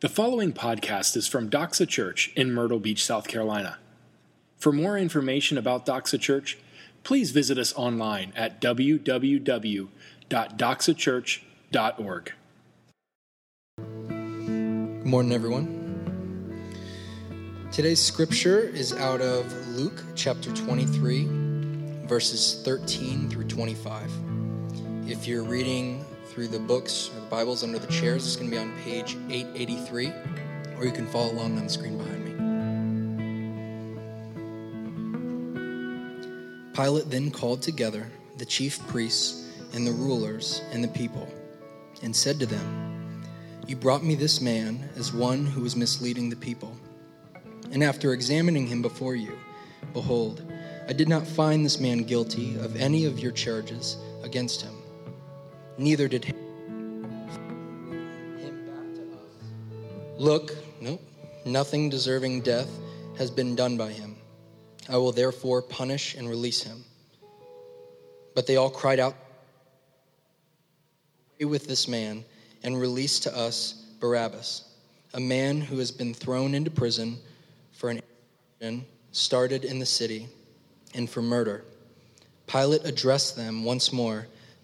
The following podcast is from Doxa Church in Myrtle Beach, South Carolina. For more information about Doxa Church, please visit us online at www.doxachurch.org. Good morning, everyone. Today's scripture is out of Luke chapter 23, verses 13 through 25. If you're reading through the books or the Bibles under the chairs. It's going to be on page 883, or you can follow along on the screen behind me. Pilate then called together the chief priests and the rulers and the people and said to them, You brought me this man as one who was misleading the people. And after examining him before you, behold, I did not find this man guilty of any of your charges against him neither did him back to us. Look, no, nothing deserving death has been done by him. I will therefore punish and release him. But they all cried out, Away with this man, and release to us Barabbas, a man who has been thrown into prison for an insurrection started in the city and for murder. Pilate addressed them once more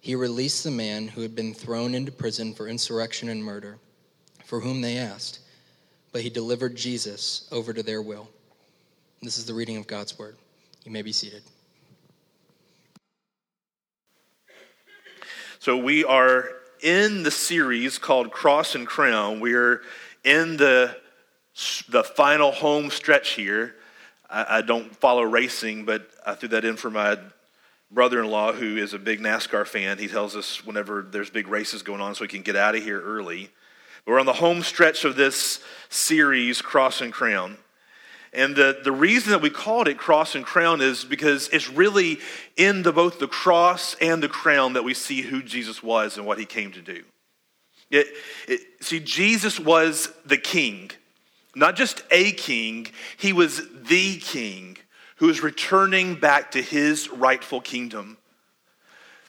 he released the man who had been thrown into prison for insurrection and murder, for whom they asked, but he delivered Jesus over to their will. This is the reading of God's word. You may be seated. So, we are in the series called Cross and Crown. We're in the, the final home stretch here. I, I don't follow racing, but I threw that in for my brother in law, who is a big NASCAR fan, he tells us whenever there's big races going on so we can get out of here early. We're on the home stretch of this series, Cross and Crown. And the, the reason that we called it Cross and Crown is because it's really in the, both the cross and the crown that we see who Jesus was and what he came to do. It, it, see, Jesus was the king, not just a king, he was the king who is returning back to his rightful kingdom.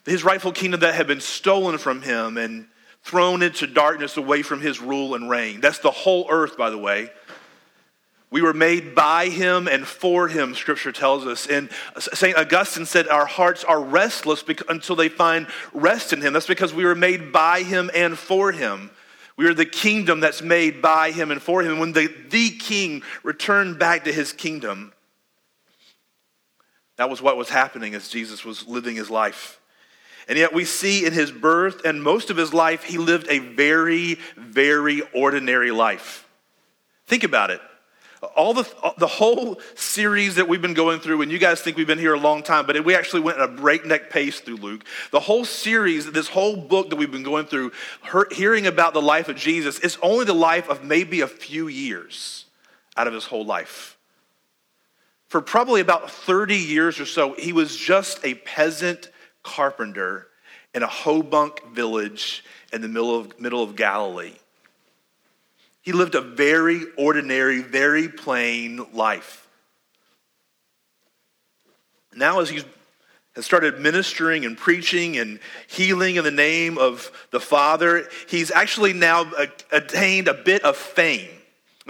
His rightful kingdom that had been stolen from him and thrown into darkness away from his rule and reign. That's the whole earth, by the way. We were made by him and for him, scripture tells us. And St. Augustine said, Our hearts are restless until they find rest in him. That's because we were made by him and for him. We are the kingdom that's made by him and for him. When the, the king returned back to his kingdom, that was what was happening as Jesus was living his life. And yet we see in his birth and most of his life, he lived a very, very ordinary life. Think about it. All the, the whole series that we've been going through, and you guys think we've been here a long time, but we actually went at a breakneck pace through Luke. The whole series, this whole book that we've been going through, hearing about the life of Jesus, is only the life of maybe a few years out of his whole life for probably about 30 years or so, he was just a peasant carpenter in a Podunk village in the middle of, middle of Galilee. He lived a very ordinary, very plain life. Now, as he has started ministering and preaching and healing in the name of the Father, he's actually now attained a bit of fame.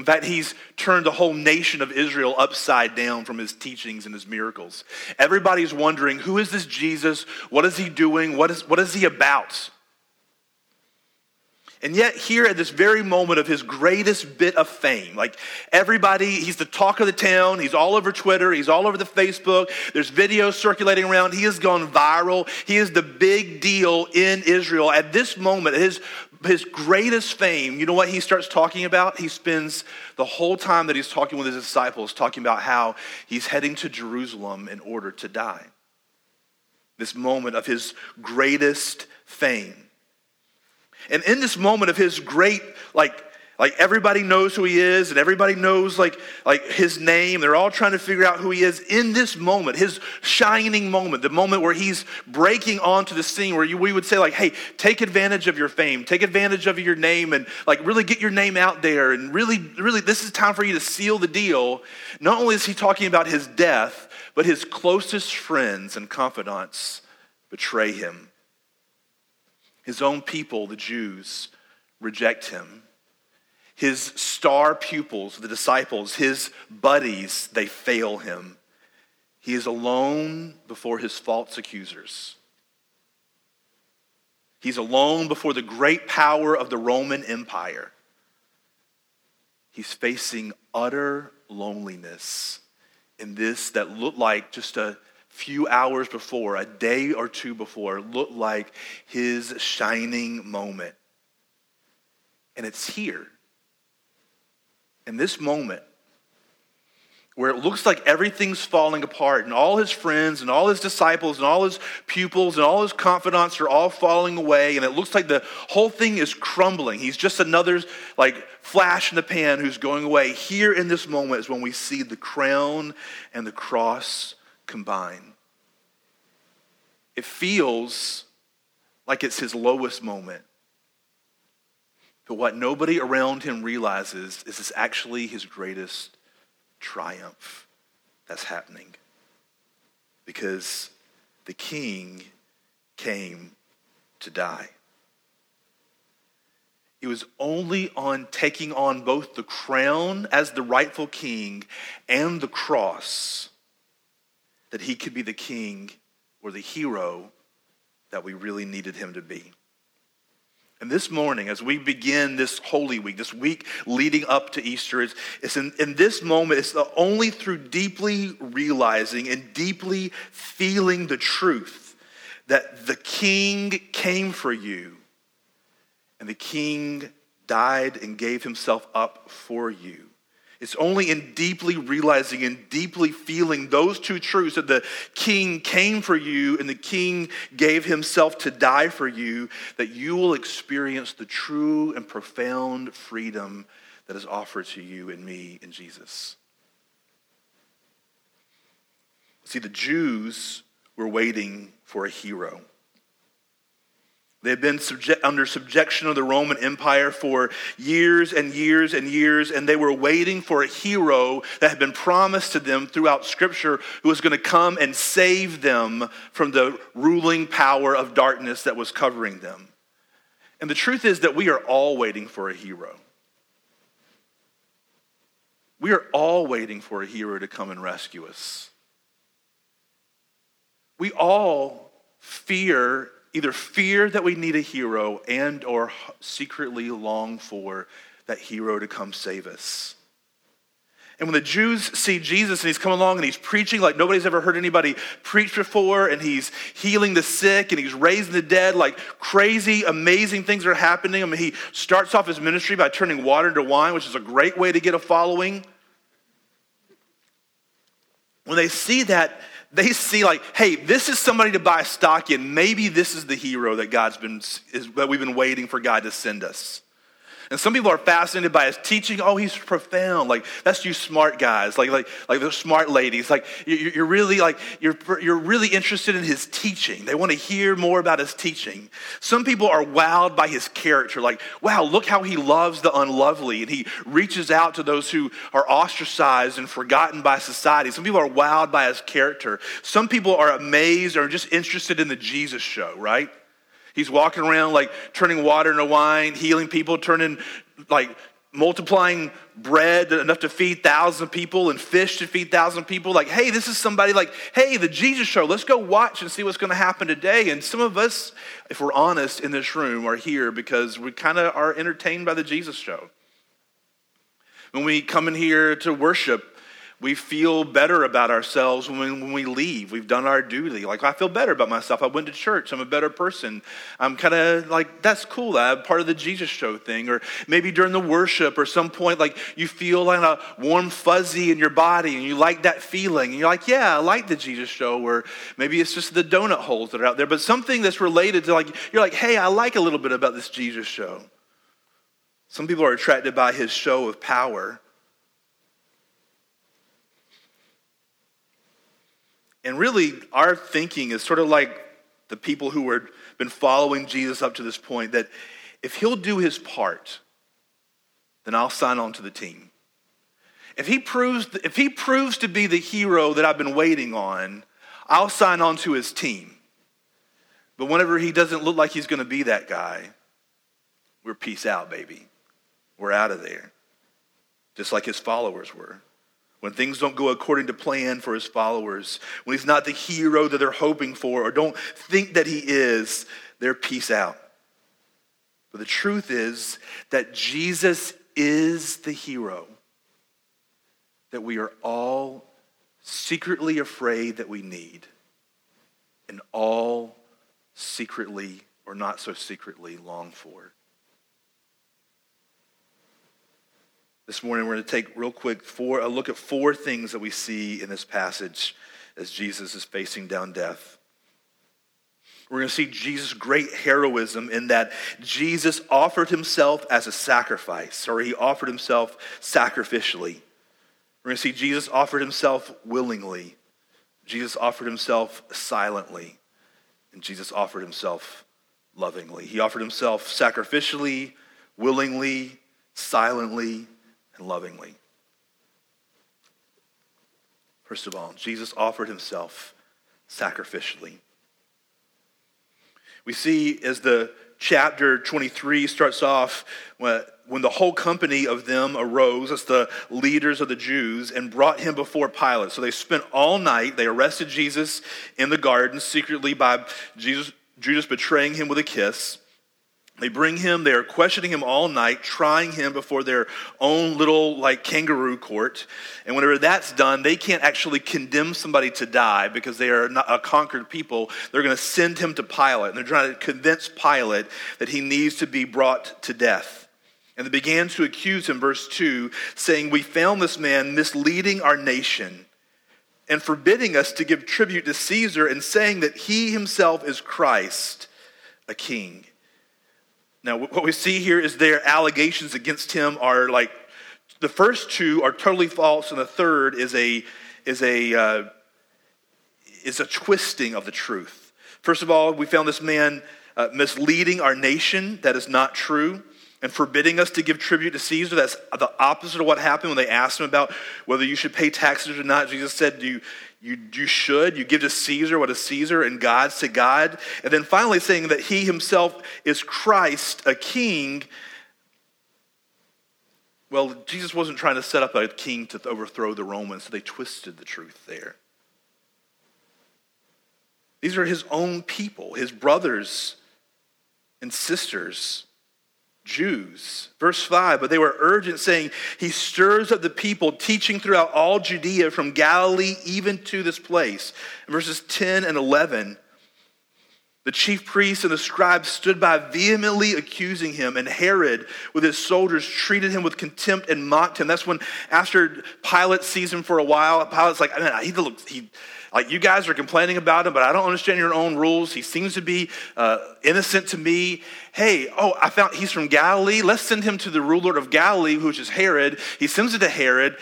In fact, he's turned the whole nation of Israel upside down from his teachings and his miracles. Everybody's wondering who is this Jesus? What is he doing? What is, what is he about? And yet, here at this very moment of his greatest bit of fame, like everybody, he's the talk of the town. He's all over Twitter. He's all over the Facebook. There's videos circulating around. He has gone viral. He is the big deal in Israel. At this moment, his, his greatest fame, you know what he starts talking about? He spends the whole time that he's talking with his disciples talking about how he's heading to Jerusalem in order to die. This moment of his greatest fame. And in this moment of his great, like, like everybody knows who he is and everybody knows like, like his name. They're all trying to figure out who he is in this moment, his shining moment, the moment where he's breaking onto the scene where you, we would say like, hey, take advantage of your fame, take advantage of your name and like really get your name out there. And really, really, this is time for you to seal the deal. Not only is he talking about his death, but his closest friends and confidants betray him. His own people, the Jews, reject him. His star pupils, the disciples, his buddies, they fail him. He is alone before his false accusers. He's alone before the great power of the Roman Empire. He's facing utter loneliness in this that looked like just a few hours before, a day or two before, looked like his shining moment. And it's here in this moment where it looks like everything's falling apart and all his friends and all his disciples and all his pupils and all his confidants are all falling away and it looks like the whole thing is crumbling. He's just another like flash in the pan who's going away. Here in this moment is when we see the crown and the cross combine. It feels like it's his lowest moment but what nobody around him realizes is it's actually his greatest triumph that's happening. Because the king came to die. It was only on taking on both the crown as the rightful king and the cross that he could be the king or the hero that we really needed him to be. And this morning, as we begin this Holy Week, this week leading up to Easter, it's, it's in, in this moment, it's the only through deeply realizing and deeply feeling the truth that the King came for you and the King died and gave himself up for you it's only in deeply realizing and deeply feeling those two truths that the king came for you and the king gave himself to die for you that you will experience the true and profound freedom that is offered to you and me in Jesus. See, the Jews were waiting for a hero. They had been under subjection of the Roman Empire for years and years and years, and they were waiting for a hero that had been promised to them throughout Scripture who was going to come and save them from the ruling power of darkness that was covering them. And the truth is that we are all waiting for a hero. We are all waiting for a hero to come and rescue us. We all fear either fear that we need a hero and or secretly long for that hero to come save us. And when the Jews see Jesus and he's come along and he's preaching like nobody's ever heard anybody preach before, and he's healing the sick and he's raising the dead, like crazy, amazing things are happening. I mean, he starts off his ministry by turning water into wine, which is a great way to get a following. When they see that, they see like, hey, this is somebody to buy stock in. Maybe this is the hero that God's been is, that we've been waiting for God to send us. And some people are fascinated by his teaching. Oh, he's profound. Like that's you smart guys, like like like the smart ladies. Like you're really like you're you're really interested in his teaching. They want to hear more about his teaching. Some people are wowed by his character. Like wow, look how he loves the unlovely, and he reaches out to those who are ostracized and forgotten by society. Some people are wowed by his character. Some people are amazed or just interested in the Jesus show. Right? He's walking around like turning water into wine, healing people, turning like multiplying bread enough to feed thousands of people and fish to feed thousands of people. Like, hey, this is somebody like, hey, the Jesus show. Let's go watch and see what's going to happen today. And some of us, if we're honest in this room, are here because we kind of are entertained by the Jesus show. When we come in here to worship, we feel better about ourselves when we, leave. We've done our duty. Like, I feel better about myself. I went to church. I'm a better person. I'm kind of like, that's cool. I'm part of the Jesus show thing. Or maybe during the worship or some point, like you feel like a warm fuzzy in your body and you like that feeling. And you're like, yeah, I like the Jesus show. Or maybe it's just the donut holes that are out there. But something that's related to like, you're like, hey, I like a little bit about this Jesus show. Some people are attracted by his show of power. And really, our thinking is sort of like the people who have been following Jesus up to this point that if he'll do his part, then I'll sign on to the team. If he proves, if he proves to be the hero that I've been waiting on, I'll sign on to his team. But whenever he doesn't look like he's going to be that guy, we're peace out, baby. We're out of there. Just like his followers were. When things don't go according to plan for his followers, when he's not the hero that they're hoping for or don't think that he is, they're peace out. But the truth is that Jesus is the hero that we are all secretly afraid that we need, and all secretly or not so secretly long for. This morning, we're going to take real quick four, a look at four things that we see in this passage as Jesus is facing down death. We're going to see Jesus' great heroism in that Jesus offered himself as a sacrifice, or he offered himself sacrificially. We're going to see Jesus offered himself willingly. Jesus offered himself silently. And Jesus offered himself lovingly. He offered himself sacrificially, willingly, silently, lovingly. First of all, Jesus offered himself sacrificially. We see as the chapter 23 starts off when, the whole company of them arose as the leaders of the Jews and brought him before Pilate. So they spent all night, they arrested Jesus in the garden secretly by Jesus, Judas betraying him with a kiss. They bring him, they are questioning him all night, trying him before their own little like kangaroo court. And whenever that's done, they can't actually condemn somebody to die because they are not a conquered people. They're going to send him to Pilate. And they're trying to convince Pilate that he needs to be brought to death. And they began to accuse him, verse 2, saying, We found this man misleading our nation and forbidding us to give tribute to Caesar and saying that he himself is Christ, a king. Now, what we see here is their allegations against him are like the first two are totally false, and the third is a is a uh, is a twisting of the truth. First of all, we found this man uh, misleading our nation. That is not true. And forbidding us to give tribute to Caesar. That's the opposite of what happened when they asked him about whether you should pay taxes or not. Jesus said, you, you, you should. You give to Caesar what is Caesar and God's to God. And then finally saying that he himself is Christ, a king. Well, Jesus wasn't trying to set up a king to overthrow the Romans, so they twisted the truth there. These are his own people, his brothers and sisters. Jews. Verse 5, but they were urgent, saying, He stirs up the people, teaching throughout all Judea from Galilee even to this place. Verses 10 and 11, the chief priests and the scribes stood by vehemently accusing him, and Herod, with his soldiers, treated him with contempt and mocked him. That's when, after Pilate sees him for a while, Pilate's like, I mean, he looks, he, like you guys are complaining about him, but I don't understand your own rules. He seems to be uh, innocent to me. Hey, oh, I found he's from Galilee. Let's send him to the ruler of Galilee, which is Herod. He sends it to Herod.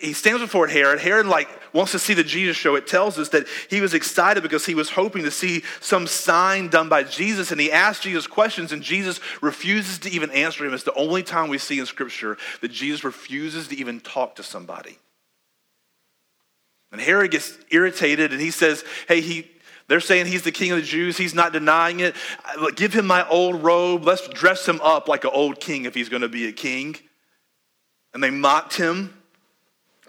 He stands before Herod. Herod like wants to see the Jesus show. It tells us that he was excited because he was hoping to see some sign done by Jesus, and he asked Jesus questions, and Jesus refuses to even answer him. It's the only time we see in Scripture that Jesus refuses to even talk to somebody. And Herod gets irritated and he says, Hey, he, they're saying he's the king of the Jews. He's not denying it. Uh, give him my old robe. Let's dress him up like an old king if he's going to be a king. And they mocked him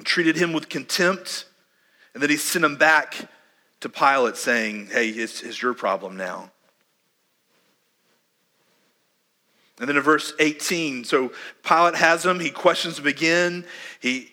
treated him with contempt. And then he sent him back to Pilate saying, Hey, it's, it's your problem now. And then in verse 18, so Pilate has him, he questions him again. He,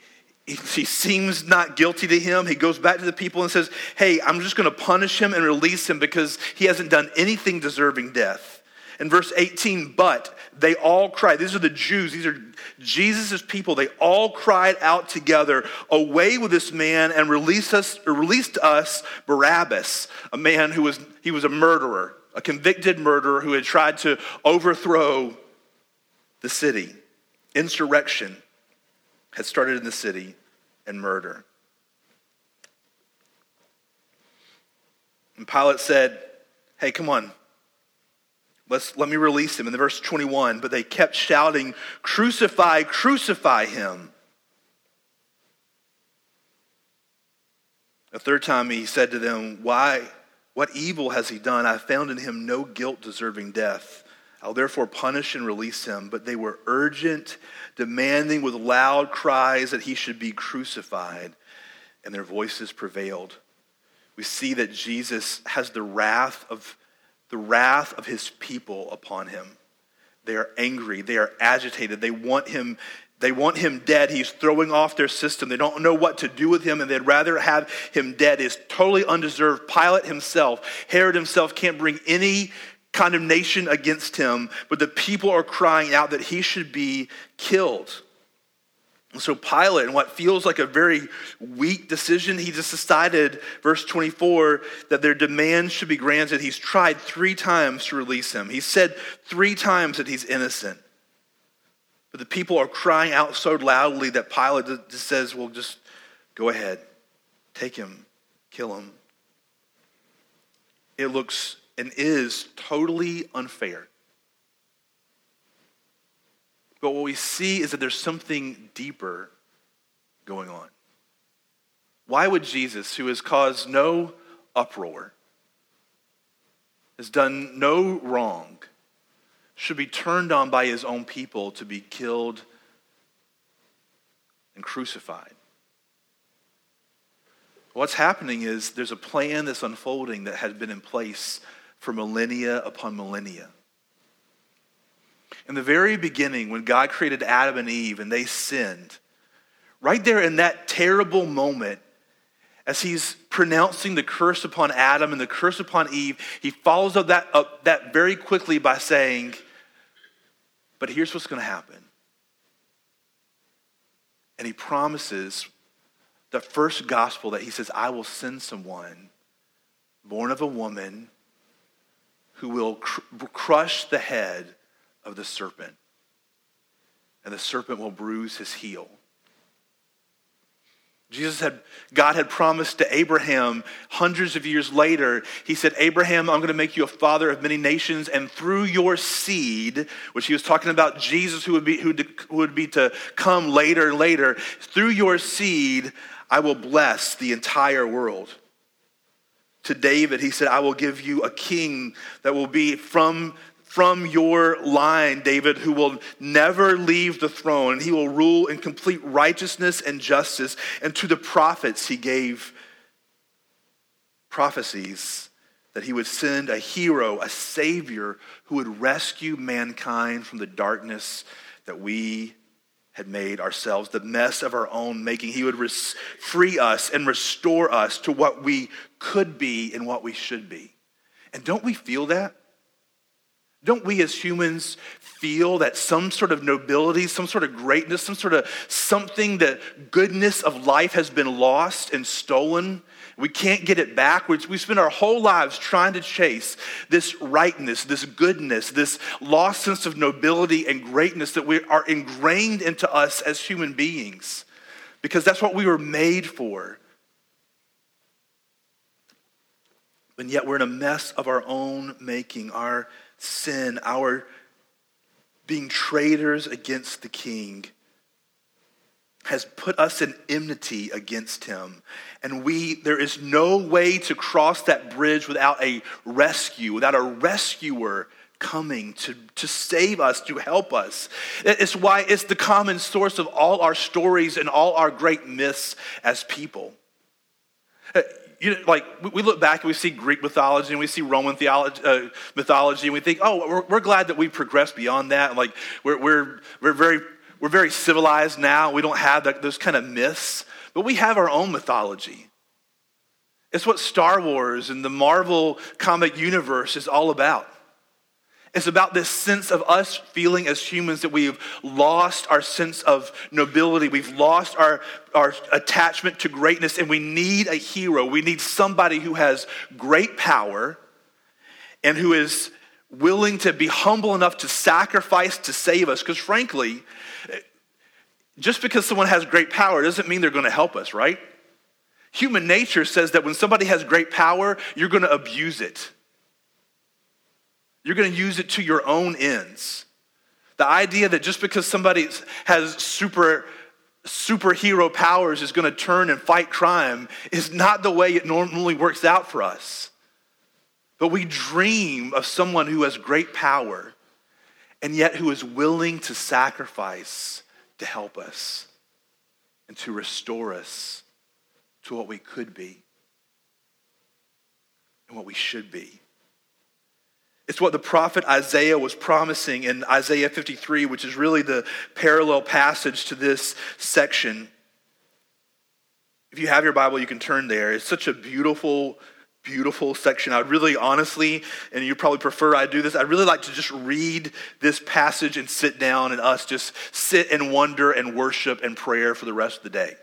he seems not guilty to him. He goes back to the people and says, Hey, I'm just going to punish him and release him because he hasn't done anything deserving death. In verse 18, but they all cried. These are the Jews, these are Jesus' people. They all cried out together, Away with this man and release us, release us Barabbas, a man who was, he was a murderer, a convicted murderer who had tried to overthrow the city. Insurrection had started in the city and murder. And Pilate said, Hey, come on. Let's, let me release him. In the verse 21, but they kept shouting, Crucify, crucify him. A third time he said to them, Why? What evil has he done? I found in him no guilt deserving death. I'll therefore punish and release him. But they were urgent, demanding with loud cries that he should be crucified, and their voices prevailed. We see that Jesus has the wrath of the wrath of his people upon him. They are angry, they are agitated, they want him they want him dead. He's throwing off their system. They don't know what to do with him, and they'd rather have him dead. Is totally undeserved. Pilate himself, Herod himself, can't bring any condemnation against him, but the people are crying out that he should be killed. And so Pilate, in what feels like a very weak decision, he just decided, verse 24, that their demands should be granted. He's tried three times to release him. He said three times that he's innocent. But the people are crying out so loudly that Pilate just says, well, just go ahead, take him, kill him. It looks and is totally unfair. But what we see is that there's something deeper going on. Why would Jesus, who has caused no uproar, has done no wrong, should be turned on by his own people to be killed and crucified? What's happening is there's a plan that's unfolding that has been in place for millennia upon millennia. In the very beginning, when God created Adam and Eve and they sinned, right there in that terrible moment, as he's pronouncing the curse upon Adam and the curse upon Eve, he follows up that, up that very quickly by saying, But here's what's going to happen. And he promises the first gospel that he says, I will send someone born of a woman who will cr- crush the head of the serpent, and the serpent will bruise his heel. Jesus had, God had promised to Abraham hundreds of years later, he said, Abraham, I'm going to make you a father of many nations, and through your seed, which he was talking about Jesus who would be, who would be to come later and later, through your seed, I will bless the entire world to David, he said, I will give you a king that will be from, from your line, David, who will never leave the throne, and he will rule in complete righteousness and justice. And to the prophets, he gave prophecies that he would send a hero, a savior, who would rescue mankind from the darkness that we had made ourselves, the mess of our own making. He would res- free us and restore us to what we could be and what we should be. And don't we feel that? Don't we as humans feel that some sort of nobility, some sort of greatness, some sort of something that goodness of life has been lost and stolen we can't get it back. We spend our whole lives trying to chase this rightness, this goodness, this lost sense of nobility and greatness that we are ingrained into us as human beings because that's what we were made for. And yet we're in a mess of our own making, our sin, our being traitors against the king has put us in enmity against him. And we, there is no way to cross that bridge without a rescue, without a rescuer coming to, to save us, to help us. It's why it's the common source of all our stories and all our great myths as people. Uh, you know, like we look back and we see Greek mythology and we see Roman theology, uh, mythology and we think, oh, we're, we're, glad that we've progressed beyond that. Like we're, we're, we're very we're very civilized now. We don't have that, those kind of myths, but we have our own mythology. It's what Star Wars and the Marvel comic universe is all about. It's about this sense of us feeling as humans that we've lost our sense of nobility. We've lost our, our attachment to greatness, and we need a hero. We need somebody who has great power and who is willing to be humble enough to sacrifice to save us. Because frankly, just because someone has great power doesn't mean they're going to help us, right? Human nature says that when somebody has great power, you're going to abuse it. You're going to use it to your own ends. The idea that just because somebody has super superhero powers is going to turn and fight crime is not the way it normally works out for us. But we dream of someone who has great power and yet who is willing to sacrifice to help us and to restore us to what we could be and what we should be. It's what the prophet Isaiah was promising in Isaiah 53, which is really the parallel passage to this section. If you have your Bible, you can turn there. It's such a beautiful, beautiful section. I would really honestly, and you probably prefer I do this, I'd really like to just read this passage and sit down and us just sit and wonder and worship and prayer for the rest of the day.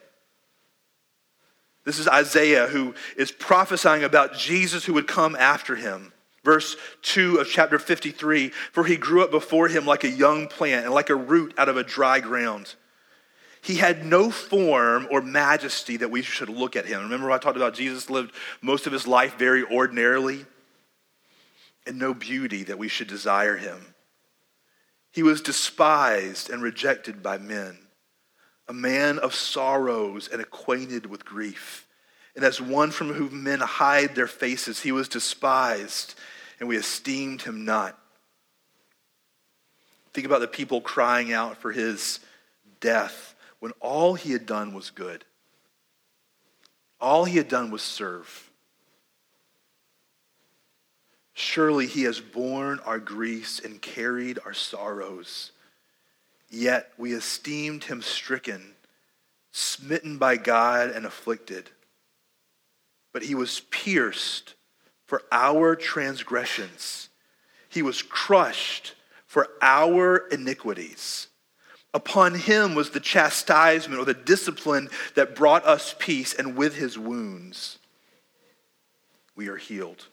This is Isaiah who is prophesying about Jesus who would come after him. Verse 2 of chapter 53 For he grew up before him like a young plant and like a root out of a dry ground. He had no form or majesty that we should look at him. Remember, I talked about Jesus lived most of his life very ordinarily, and no beauty that we should desire him. He was despised and rejected by men, a man of sorrows and acquainted with grief. And as one from whom men hide their faces, he was despised and we esteemed him not. Think about the people crying out for his death when all he had done was good. All he had done was serve. Surely he has borne our griefs and carried our sorrows. Yet we esteemed him stricken, smitten by God, and afflicted. But he was pierced for our transgressions. He was crushed for our iniquities. Upon him was the chastisement or the discipline that brought us peace, and with his wounds we are healed.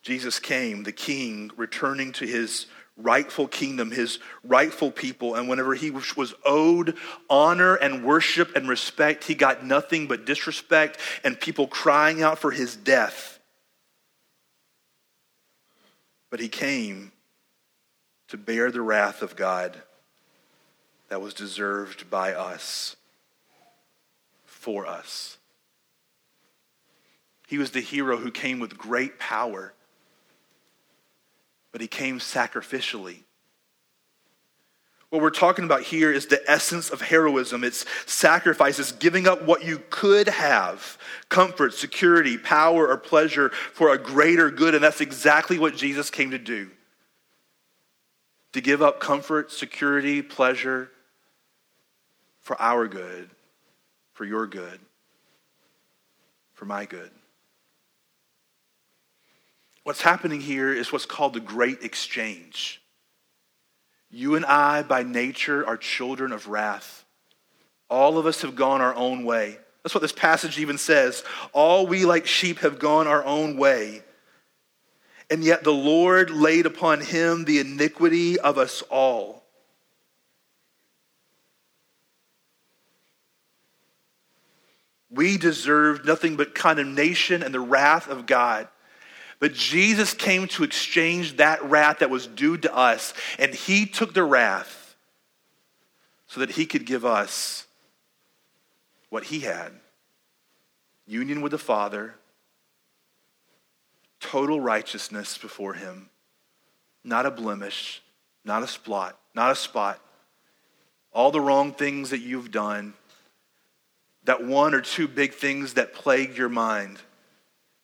Jesus came, the king, returning to his rightful kingdom, his rightful people. And whenever he was owed honor and worship and respect, he got nothing but disrespect and people crying out for his death. But he came to bear the wrath of God that was deserved by us, for us. He was the hero who came with great power but he came sacrificially. What we're talking about here is the essence of heroism. It's sacrifices, giving up what you could have comfort, security, power, or pleasure for a greater good. And that's exactly what Jesus came to do to give up comfort, security, pleasure for our good, for your good, for my good. What's happening here is what's called the great exchange. You and I, by nature, are children of wrath. All of us have gone our own way. That's what this passage even says. All we like sheep have gone our own way. And yet the Lord laid upon him the iniquity of us all. We deserved nothing but condemnation and the wrath of God. But Jesus came to exchange that wrath that was due to us, and he took the wrath so that he could give us what he had union with the Father, total righteousness before him, not a blemish, not a spot, not a spot. All the wrong things that you've done, that one or two big things that plague your mind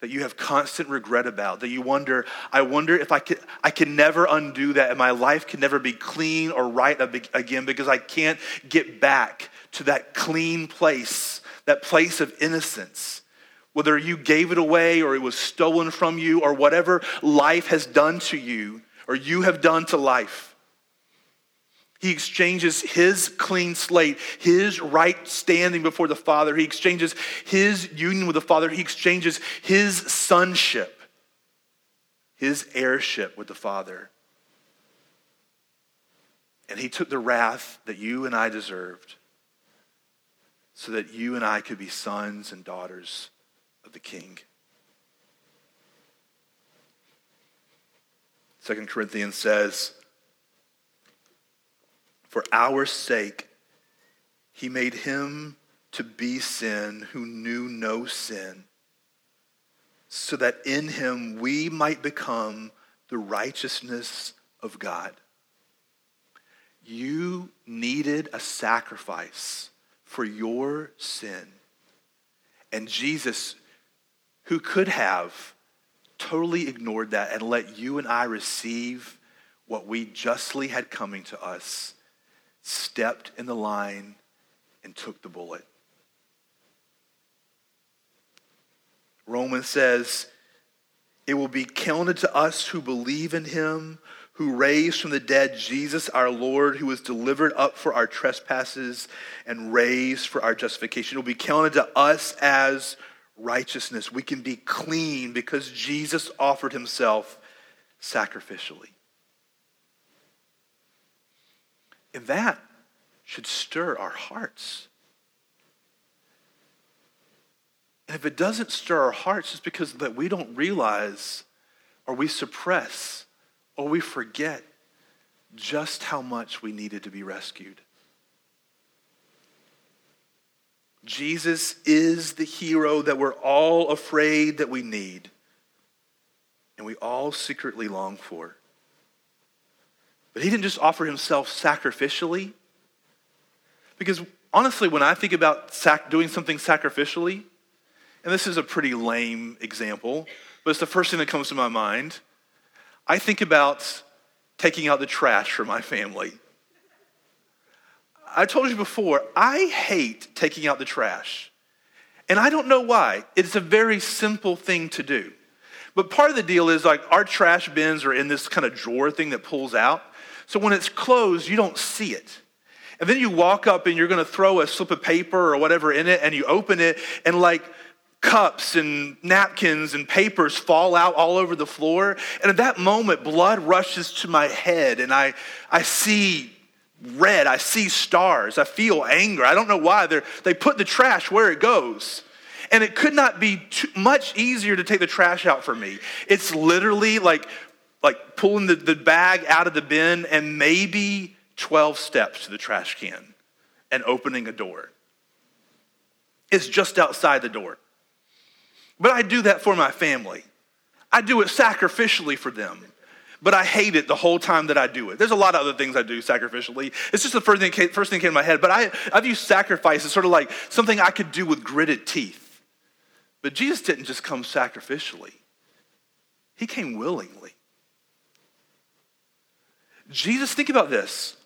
that you have constant regret about, that you wonder, I wonder if I can, I can never undo that and my life can never be clean or right again because I can't get back to that clean place, that place of innocence. Whether you gave it away or it was stolen from you or whatever life has done to you or you have done to life. He exchanges his clean slate, his right standing before the Father. He exchanges his union with the Father. He exchanges his sonship, his heirship with the Father. And he took the wrath that you and I deserved so that you and I could be sons and daughters of the King. Second Corinthians says, For our sake, he made him to be sin who knew no sin, so that in him we might become the righteousness of God. You needed a sacrifice for your sin. And Jesus, who could have totally ignored that and let you and I receive what we justly had coming to us, stepped in the line and took the bullet. Romans says, It will be counted to us who believe in him who raised from the dead Jesus our Lord, who was delivered up for our trespasses and raised for our justification. It will be counted to us as righteousness. We can be clean because Jesus offered himself sacrificially. And that should stir our hearts. And if it doesn't stir our hearts, it's because that we don't realize or we suppress or we forget just how much we needed to be rescued. Jesus is the hero that we're all afraid that we need and we all secretly long for. But he didn't just offer himself sacrificially. Because honestly, when I think about sac- doing something sacrificially, and this is a pretty lame example, but it's the first thing that comes to my mind. I think about taking out the trash for my family. I told you before, I hate taking out the trash. And I don't know why. It's a very simple thing to do. But part of the deal is like our trash bins are in this kind of drawer thing that pulls out. So when it's closed, you don't see it. And then you walk up and you're going to throw a slip of paper or whatever in it and you open it and like cups and napkins and papers fall out all over the floor. And at that moment, blood rushes to my head and I, I see red. I see stars. I feel anger. I don't know why. They're, they put the trash where it goes. And it could not be too, much easier to take the trash out for me. It's literally like, like pulling the, the bag out of the bin and maybe 12 steps to the trash can and opening a door. It's just outside the door. But I do that for my family. I do it sacrificially for them. But I hate it the whole time that I do it. There's a lot of other things I do sacrificially. It's just the first thing, first thing came to my head. But I, I view sacrifice as sort of like something I could do with gritted teeth. But Jesus didn't just come sacrificially, He came willingly. Jesus, think about this.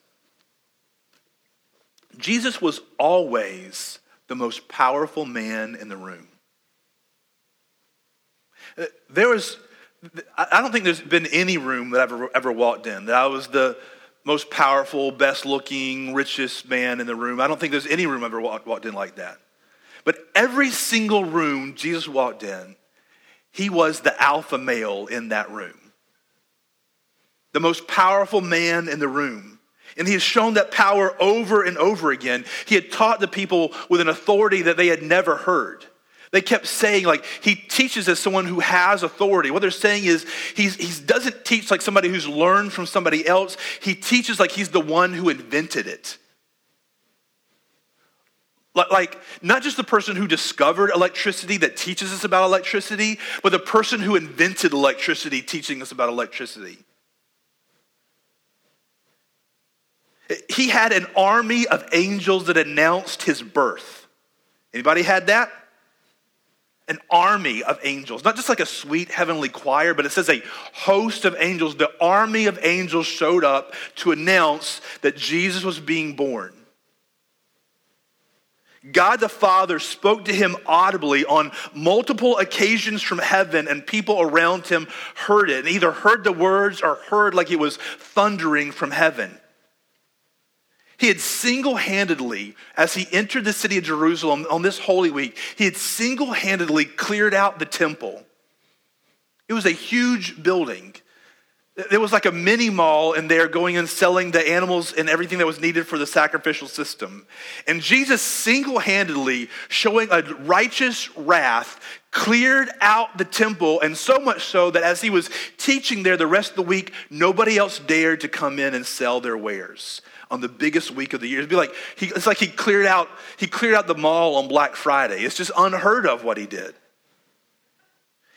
Jesus was always the most powerful man in the room. There was, I don't think there's been any room that I've ever, ever walked in that I was the most powerful, best looking, richest man in the room. I don't think there's any room I've ever walked, walked in like that. But every single room Jesus walked in, he was the alpha male in that room. The most powerful man in the room. And he has shown that power over and over again. He had taught the people with an authority that they had never heard. They kept saying, like, he teaches as someone who has authority. What they're saying is, he doesn't teach like somebody who's learned from somebody else. He teaches like he's the one who invented it. Like, not just the person who discovered electricity that teaches us about electricity, but the person who invented electricity teaching us about electricity. He had an army of angels that announced his birth. Anybody had that? an army of angels, not just like a sweet heavenly choir, but it says a host of angels. The army of angels showed up to announce that Jesus was being born. God the Father spoke to him audibly on multiple occasions from heaven, and people around him heard it, and either heard the words or heard like it was thundering from heaven. He had single handedly, as he entered the city of Jerusalem on this Holy Week, he had single handedly cleared out the temple. It was a huge building. There was like a mini mall in there going and selling the animals and everything that was needed for the sacrificial system. And Jesus single handedly, showing a righteous wrath, cleared out the temple, and so much so that as he was teaching there the rest of the week, nobody else dared to come in and sell their wares on the biggest week of the year. It'd be like he, it's like he cleared out he cleared out the mall on Black Friday. It's just unheard of what he did.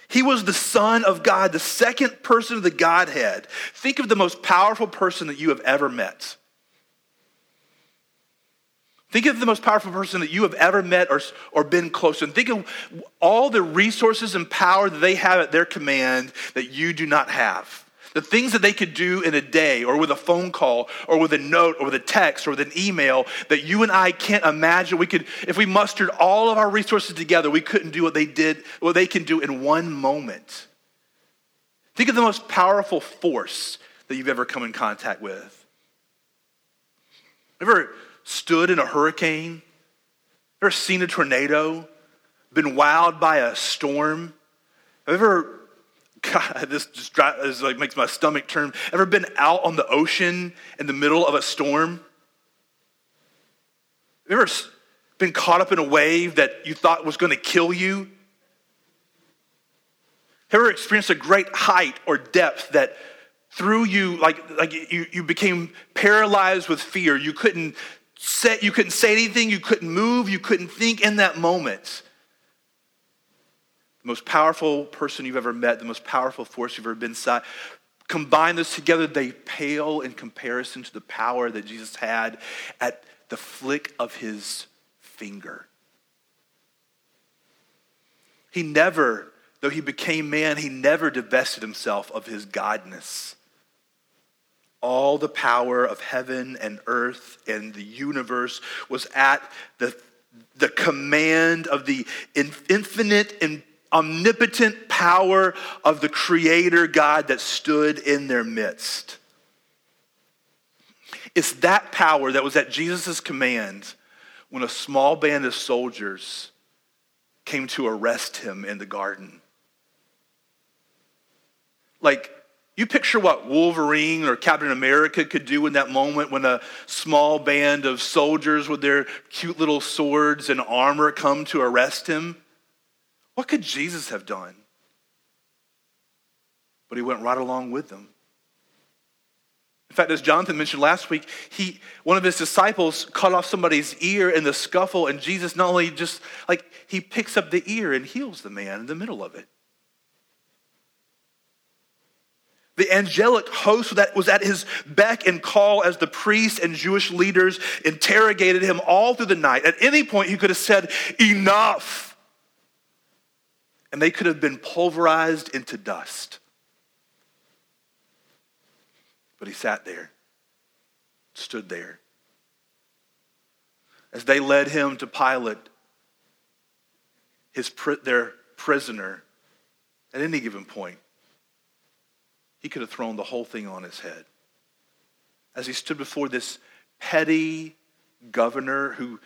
He was the Son of God, the second person of the Godhead. Think of the most powerful person that you have ever met. Think of the most powerful person that you have ever met or, or been close to. And think of all the resources and power that they have at their command that you do not have. The things that they could do in a day or with a phone call or with a note or with a text or with an email that you and I can't imagine. We could, if we mustered all of our resources together, we couldn't do what they did, what they can do in one moment. Think of the most powerful force that you've ever come in contact with. Ever stood in a hurricane? Ever seen a tornado? Been wowed by a storm? Ever God, this just this like makes my stomach turn. Ever been out on the ocean in the middle of a storm? Ever been caught up in a wave that you thought was going to kill you? Ever experienced a great height or depth that threw you like like you, you became paralyzed with fear? You couldn't say you couldn't say anything, you couldn't move, you couldn't think in that moment the most powerful person you've ever met, the most powerful force you've ever been inside. Combine those together, they pale in comparison to the power that Jesus had at the flick of his finger. He never, though he became man, he never divested himself of his godness. All the power of heaven and earth and the universe was at the, the command of the infinite and omnipotent power of the Creator God that stood in their midst. It's that power that was at Jesus' command when a small band of soldiers came to arrest him in the garden. Like, you picture what Wolverine or Captain America could do in that moment when a small band of soldiers with their cute little swords and armor come to arrest him? What could Jesus have done? But he went right along with them. In fact, as Jonathan mentioned last week, he, one of his disciples cut off somebody's ear in the scuffle, and Jesus not only just like he picks up the ear and heals the man in the middle of it. The angelic host that was at his beck and call as the priests and Jewish leaders interrogated him all through the night. At any point, he could have said, Enough and they could have been pulverized into dust. But he sat there, stood there. As they led him to Pilate, his, their prisoner, at any given point, he could have thrown the whole thing on his head. As he stood before this petty governor who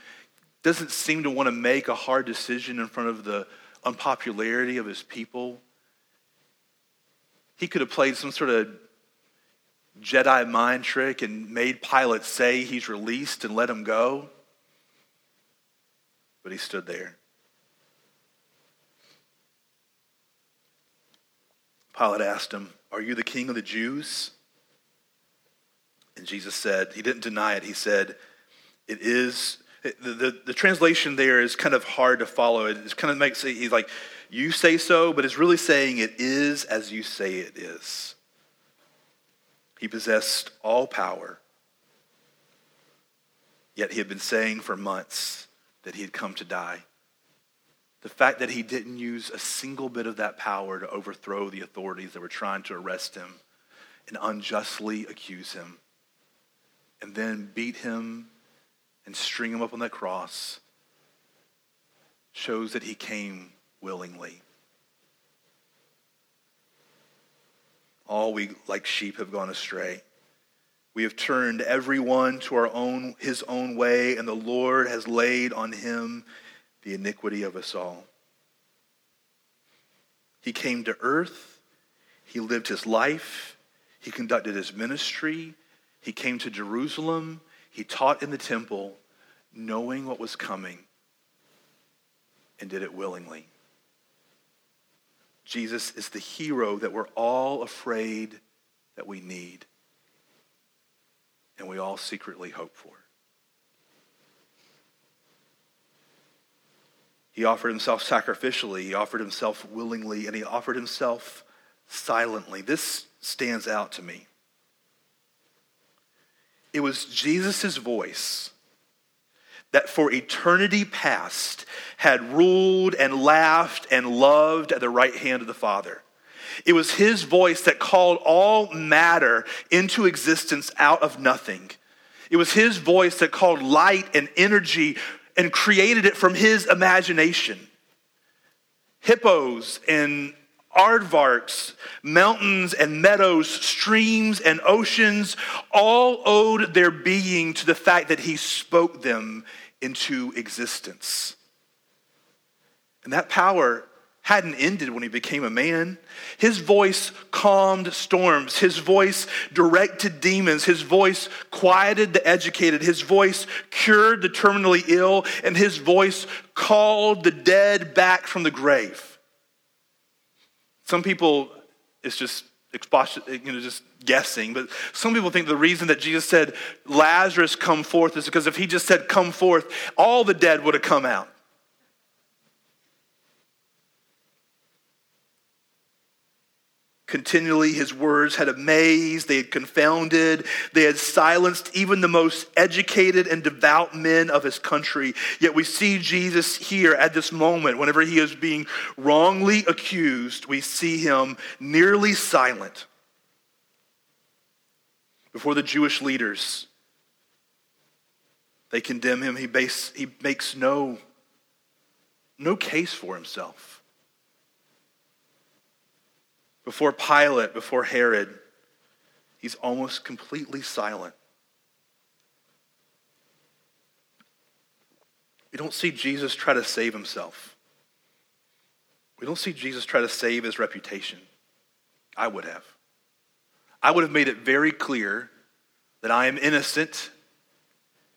doesn't seem to want to make a hard decision in front of the unpopularity of his people. He could have played some sort of Jedi mind trick and made Pilate say he's released and let him go. But he stood there. Pilate asked him, Are you the king of the Jews? And Jesus said, He didn't deny it. He said, It is the, the, translation there is kind of hard to follow. It kind of makes it, he's like, you say so, but it's really saying it is as you say it is. He possessed all power, yet he had been saying for months that he had come to die. The fact that he didn't use a single bit of that power to overthrow the authorities that were trying to arrest him and unjustly accuse him, and then beat him and string him up on that cross shows that he came willingly. All we, like sheep, have gone astray. We have turned everyone to our own his own way, and the Lord has laid on him the iniquity of us all. He came to earth, he lived his life, he conducted his ministry, he came to Jerusalem, he taught in the temple, knowing what was coming, and did it willingly. Jesus is the hero that we're all afraid that we need and we all secretly hope for. He offered himself sacrificially, he offered himself willingly, and he offered himself silently. This stands out to me. It was Jesus' voice that for eternity past had ruled and laughed and loved at the right hand of the Father. It was his voice that called all matter into existence out of nothing. It was his voice that called light and energy and created it from his imagination. Hippos and aardvarks, mountains and meadows, streams and oceans all owed their being to the fact that he spoke them into existence. And that power hadn't ended when he became a man. His voice calmed storms. His voice directed demons. His voice quieted the educated. His voice cured the terminally ill. And his voice called the dead back from the grave. Some people, it's just you know, just guessing, but some people think the reason that Jesus said, Lazarus come forth is because if he just said, come forth, all the dead would have come out. Continually, his words had amazed, they had confounded, they had silenced even the most educated and devout men of his country. Yet we see Jesus here at this moment, whenever he is being wrongly accused, we see him nearly silent before the Jewish leaders. They condemn him. He, base, he makes no, no case for himself before Pilate, before Herod, he's almost completely silent. We don't see Jesus try to save himself. We don't see Jesus try to save his reputation. I would have. I would have made it very clear that I am innocent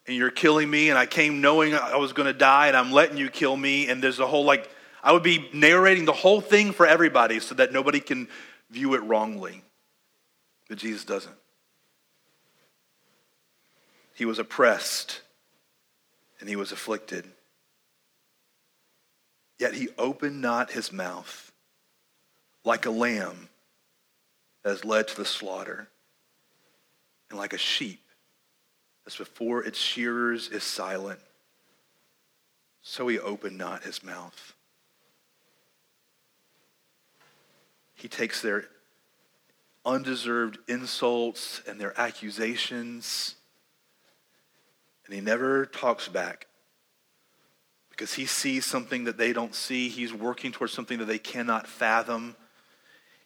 and you're killing me, and I came knowing I was going to die, and I'm letting you kill me, and there's a whole like I would be narrating the whole thing for everybody so that nobody can view it wrongly. But Jesus doesn't. He was oppressed and he was afflicted. Yet he opened not his mouth like a lamb that is led to the slaughter, and like a sheep as before its shearers is silent, so he opened not his mouth. He takes their undeserved insults and their accusations, and he never talks back because he sees something that they don't see. He's working towards something that they cannot fathom.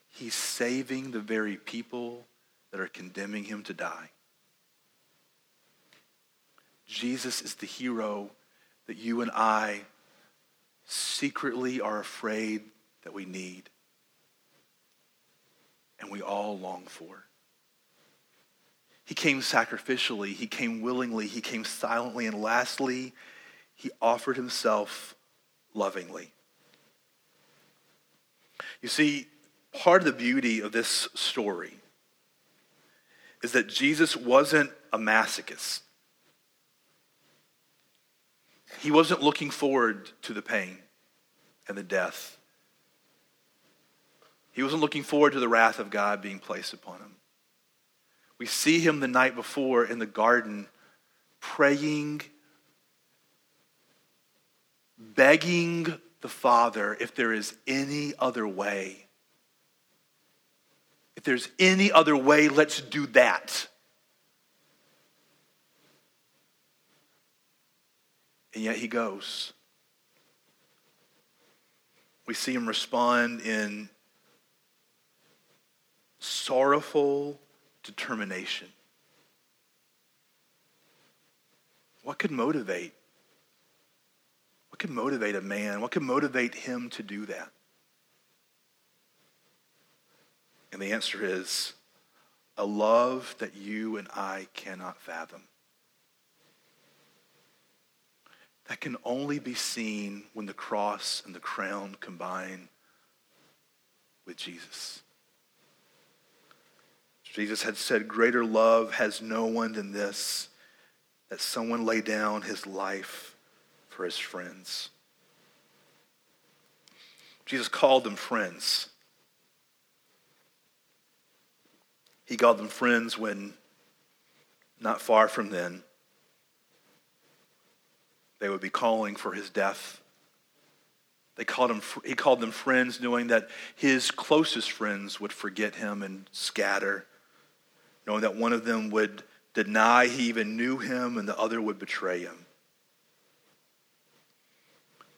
He's saving the very people that are condemning him to die. Jesus is the hero that you and I secretly are afraid that we need and we all long for. He came sacrificially, he came willingly, he came silently, and lastly, he offered himself lovingly. You see, part of the beauty of this story is that Jesus wasn't a masochist. He wasn't looking forward to the pain and the death he wasn't looking forward to the wrath of God being placed upon him. We see him the night before in the garden praying, begging the Father if there is any other way. If there's any other way, let's do that. And yet he goes. We see him respond in sorrowful determination. What could motivate? What could motivate a man? What could motivate him to do that? And the answer is a love that you and I cannot fathom. That can only be seen when the cross and the crown combine with Jesus. Jesus had said, Greater love has no one than this, that someone lay down his life for his friends. Jesus called them friends. He called them friends when, not far from then, they would be calling for his death. They called him, he called them friends, knowing that his closest friends would forget him and scatter, knowing that one of them would deny he even knew him and the other would betray him.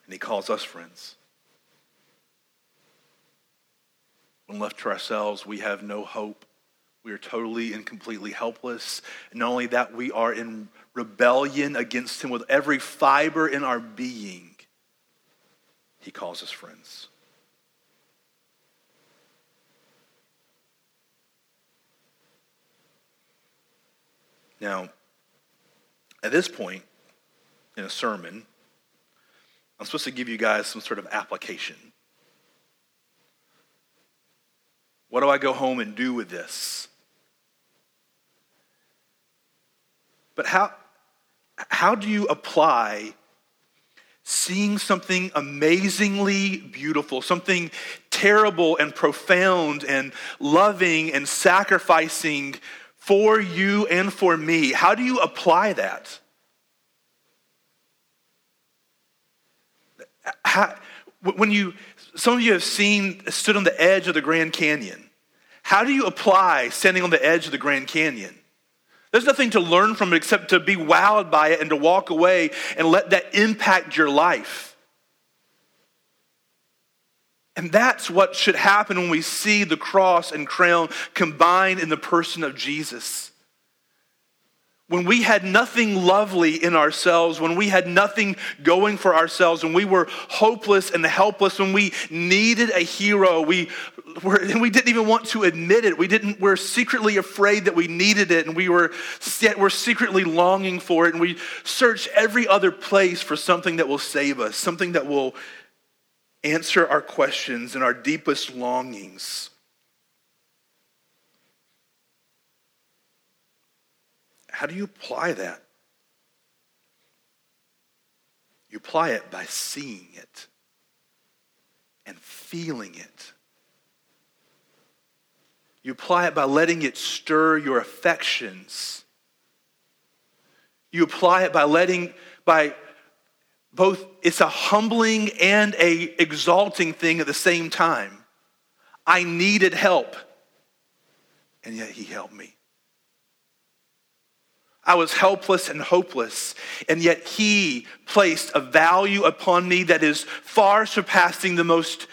And he calls us friends. When left to ourselves, we have no hope we are totally and completely helpless. Not only that, we are in rebellion against Him with every fiber in our being. He calls us friends. Now, at this point in a sermon, I'm supposed to give you guys some sort of application. What do I go home and do with this? But how, how do you apply seeing something amazingly beautiful, something terrible and profound and loving and sacrificing for you and for me? How do you apply that? How, when you, some of you have seen, stood on the edge of the Grand Canyon. How do you apply standing on the edge of the Grand Canyon? There's nothing to learn from it except to be wowed by it and to walk away and let that impact your life. And that's what should happen when we see the cross and crown combined in the person of Jesus when we had nothing lovely in ourselves, when we had nothing going for ourselves, when we were hopeless and helpless, when we needed a hero, we, were, and we didn't even want to admit it. We didn't, we're secretly afraid that we needed it, and we were, we're secretly longing for it, and we search every other place for something that will save us, something that will answer our questions and our deepest longings. How do you apply that? You apply it by seeing it and feeling it. You apply it by letting it stir your affections. You apply it by letting, by both, it's a humbling and a exalting thing at the same time. I needed help, and yet he helped me. I was helpless and hopeless, and yet He placed a value upon me that is far surpassing the most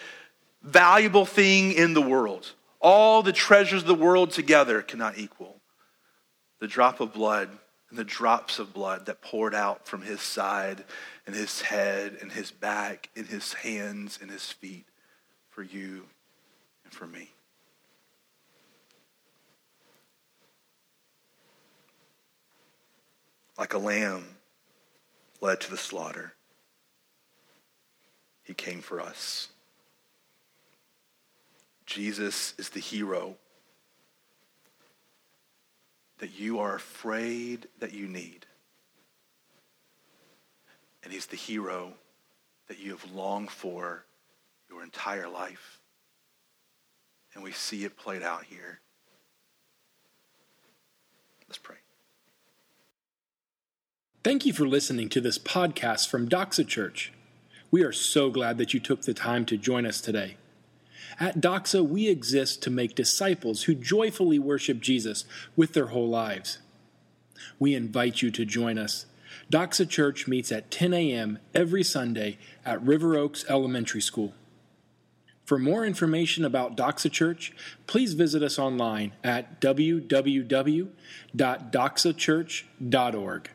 valuable thing in the world. All the treasures of the world together cannot equal the drop of blood and the drops of blood that poured out from His side and His head and His back and His hands and His feet for you and for me. like a lamb led to the slaughter. He came for us. Jesus is the hero that you are afraid that you need. And he's the hero that you have longed for your entire life. And we see it played out here. Let's pray. Thank you for listening to this podcast from Doxa Church. We are so glad that you took the time to join us today. At Doxa, we exist to make disciples who joyfully worship Jesus with their whole lives. We invite you to join us. Doxa Church meets at 10 a.m. every Sunday at River Oaks Elementary School. For more information about Doxa Church, please visit us online at www.doxachurch.org.